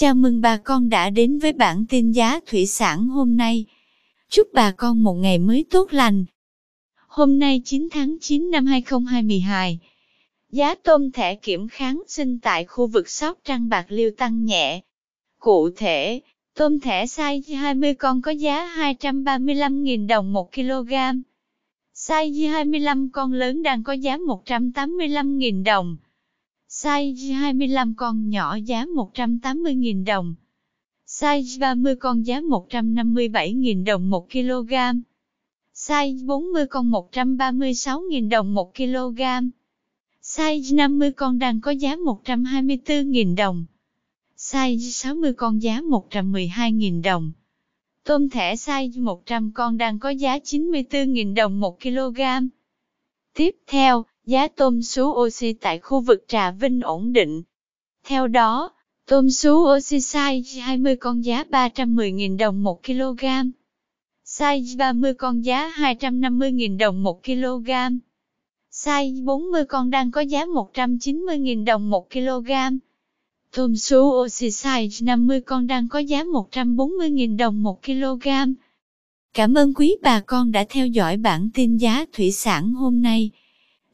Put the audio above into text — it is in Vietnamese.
Chào mừng bà con đã đến với bản tin giá thủy sản hôm nay. Chúc bà con một ngày mới tốt lành. Hôm nay 9 tháng 9 năm 2022, giá tôm thẻ kiểm kháng sinh tại khu vực Sóc Trăng Bạc Liêu tăng nhẹ. Cụ thể, tôm thẻ size 20 con có giá 235.000 đồng 1 kg. Size 25 con lớn đang có giá 185.000 đồng. Size 25 con nhỏ giá 180.000 đồng. Size 30 con giá 157.000 đồng 1 kg. Size 40 con 136.000 đồng 1 kg. Size 50 con đang có giá 124.000 đồng. Size 60 con giá 112.000 đồng. Tôm thẻ size 100 con đang có giá 94.000 đồng 1 kg. Tiếp theo, giá tôm sú oxy tại khu vực Trà Vinh ổn định. Theo đó, tôm sú oxy size 20 con giá 310.000 đồng 1 kg. Size 30 con giá 250.000 đồng 1 kg. Size 40 con đang có giá 190.000 đồng 1 kg. Tôm sú oxy size 50 con đang có giá 140.000 đồng 1 kg. Cảm ơn quý bà con đã theo dõi bản tin giá thủy sản hôm nay.